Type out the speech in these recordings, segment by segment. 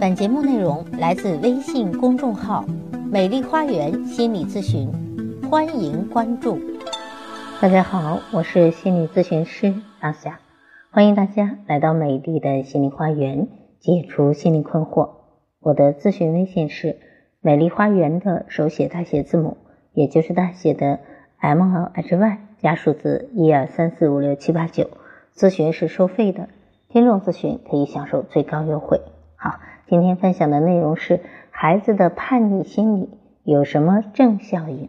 本节目内容来自微信公众号“美丽花园心理咨询”，欢迎关注。大家好，我是心理咨询师阿霞，欢迎大家来到美丽的心理花园，解除心理困惑。我的咨询微信是“美丽花园”的手写大写字母，也就是大写的 M L H Y 加数字一二三四五六七八九。咨询是收费的，听众咨询可以享受最高优惠。好。今天分享的内容是孩子的叛逆心理有什么正效应？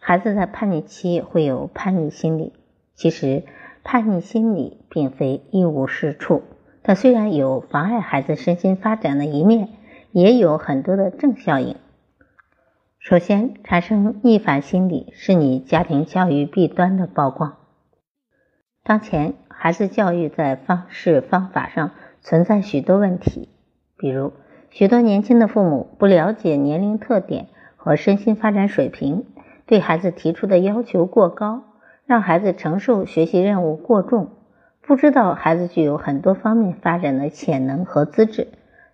孩子在叛逆期会有叛逆心理，其实叛逆心理并非一无是处，它虽然有妨碍孩子身心发展的一面，也有很多的正效应。首先，产生逆反心理是你家庭教育弊端的曝光。当前，孩子教育在方式方法上。存在许多问题，比如许多年轻的父母不了解年龄特点和身心发展水平，对孩子提出的要求过高，让孩子承受学习任务过重，不知道孩子具有很多方面发展的潜能和资质，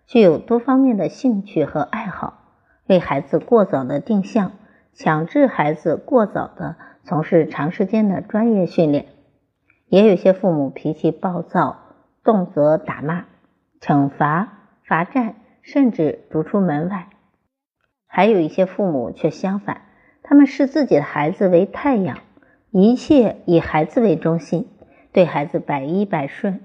具有多方面的兴趣和爱好，为孩子过早的定向，强制孩子过早的从事长时间的专业训练，也有些父母脾气暴躁。动辄打骂、惩罚、罚站，甚至逐出门外。还有一些父母却相反，他们视自己的孩子为太阳，一切以孩子为中心，对孩子百依百顺。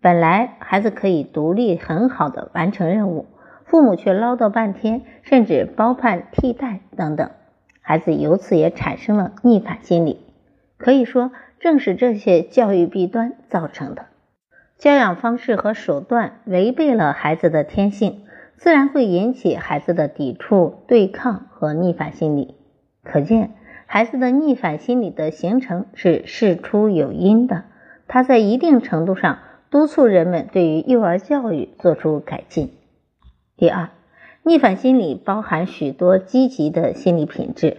本来孩子可以独立很好的完成任务，父母却唠叨半天，甚至包办替代等等，孩子由此也产生了逆反心理。可以说，正是这些教育弊端造成的。教养方式和手段违背了孩子的天性，自然会引起孩子的抵触、对抗和逆反心理。可见，孩子的逆反心理的形成是事出有因的，它在一定程度上督促人们对于幼儿教育做出改进。第二，逆反心理包含许多积极的心理品质，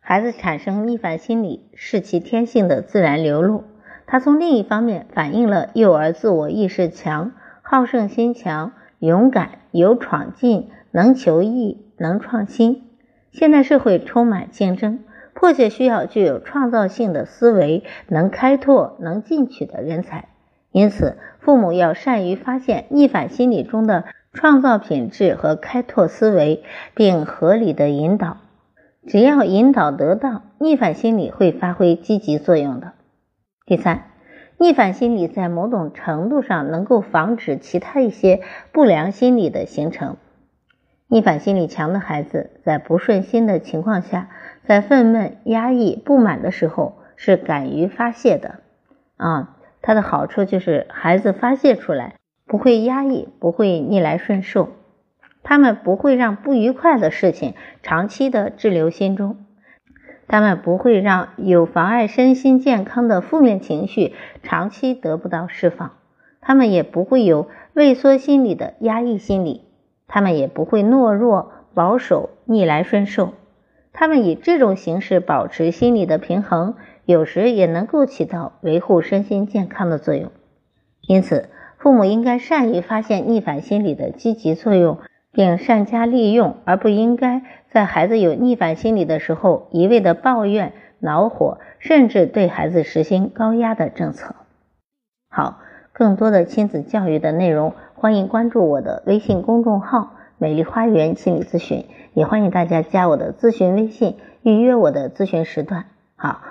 孩子产生逆反心理是其天性的自然流露。它从另一方面反映了幼儿自我意识强、好胜心强、勇敢、有闯劲、能求异、能创新。现代社会充满竞争，迫切需要具有创造性的思维、能开拓、能进取的人才。因此，父母要善于发现逆反心理中的创造品质和开拓思维，并合理的引导。只要引导得当，逆反心理会发挥积极作用的。第三，逆反心理在某种程度上能够防止其他一些不良心理的形成。逆反心理强的孩子，在不顺心的情况下，在愤懑、压抑、不满的时候，是敢于发泄的。啊，它的好处就是孩子发泄出来，不会压抑，不会逆来顺受，他们不会让不愉快的事情长期的滞留心中。他们不会让有妨碍身心健康的负面情绪长期得不到释放，他们也不会有畏缩心理的压抑心理，他们也不会懦弱保守逆来顺受，他们以这种形式保持心理的平衡，有时也能够起到维护身心健康的作用。因此，父母应该善于发现逆反心理的积极作用。并善加利用，而不应该在孩子有逆反心理的时候一味的抱怨、恼火，甚至对孩子实行高压的政策。好，更多的亲子教育的内容，欢迎关注我的微信公众号“美丽花园心理咨询”，也欢迎大家加我的咨询微信，预约我的咨询时段。好，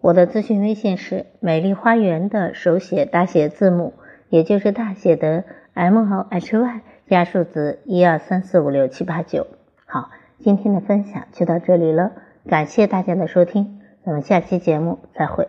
我的咨询微信是“美丽花园”的手写大写字母，也就是大写的 M 和 H Y。加数字一二三四五六七八九，好，今天的分享就到这里了，感谢大家的收听，咱们下期节目再会。